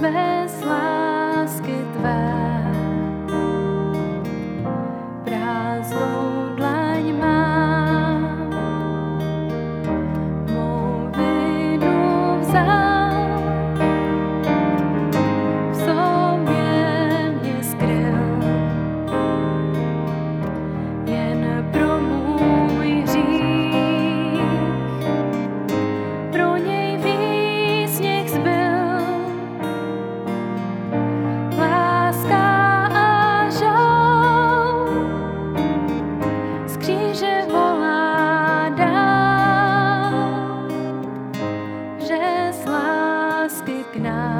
bez lásky tvé. now.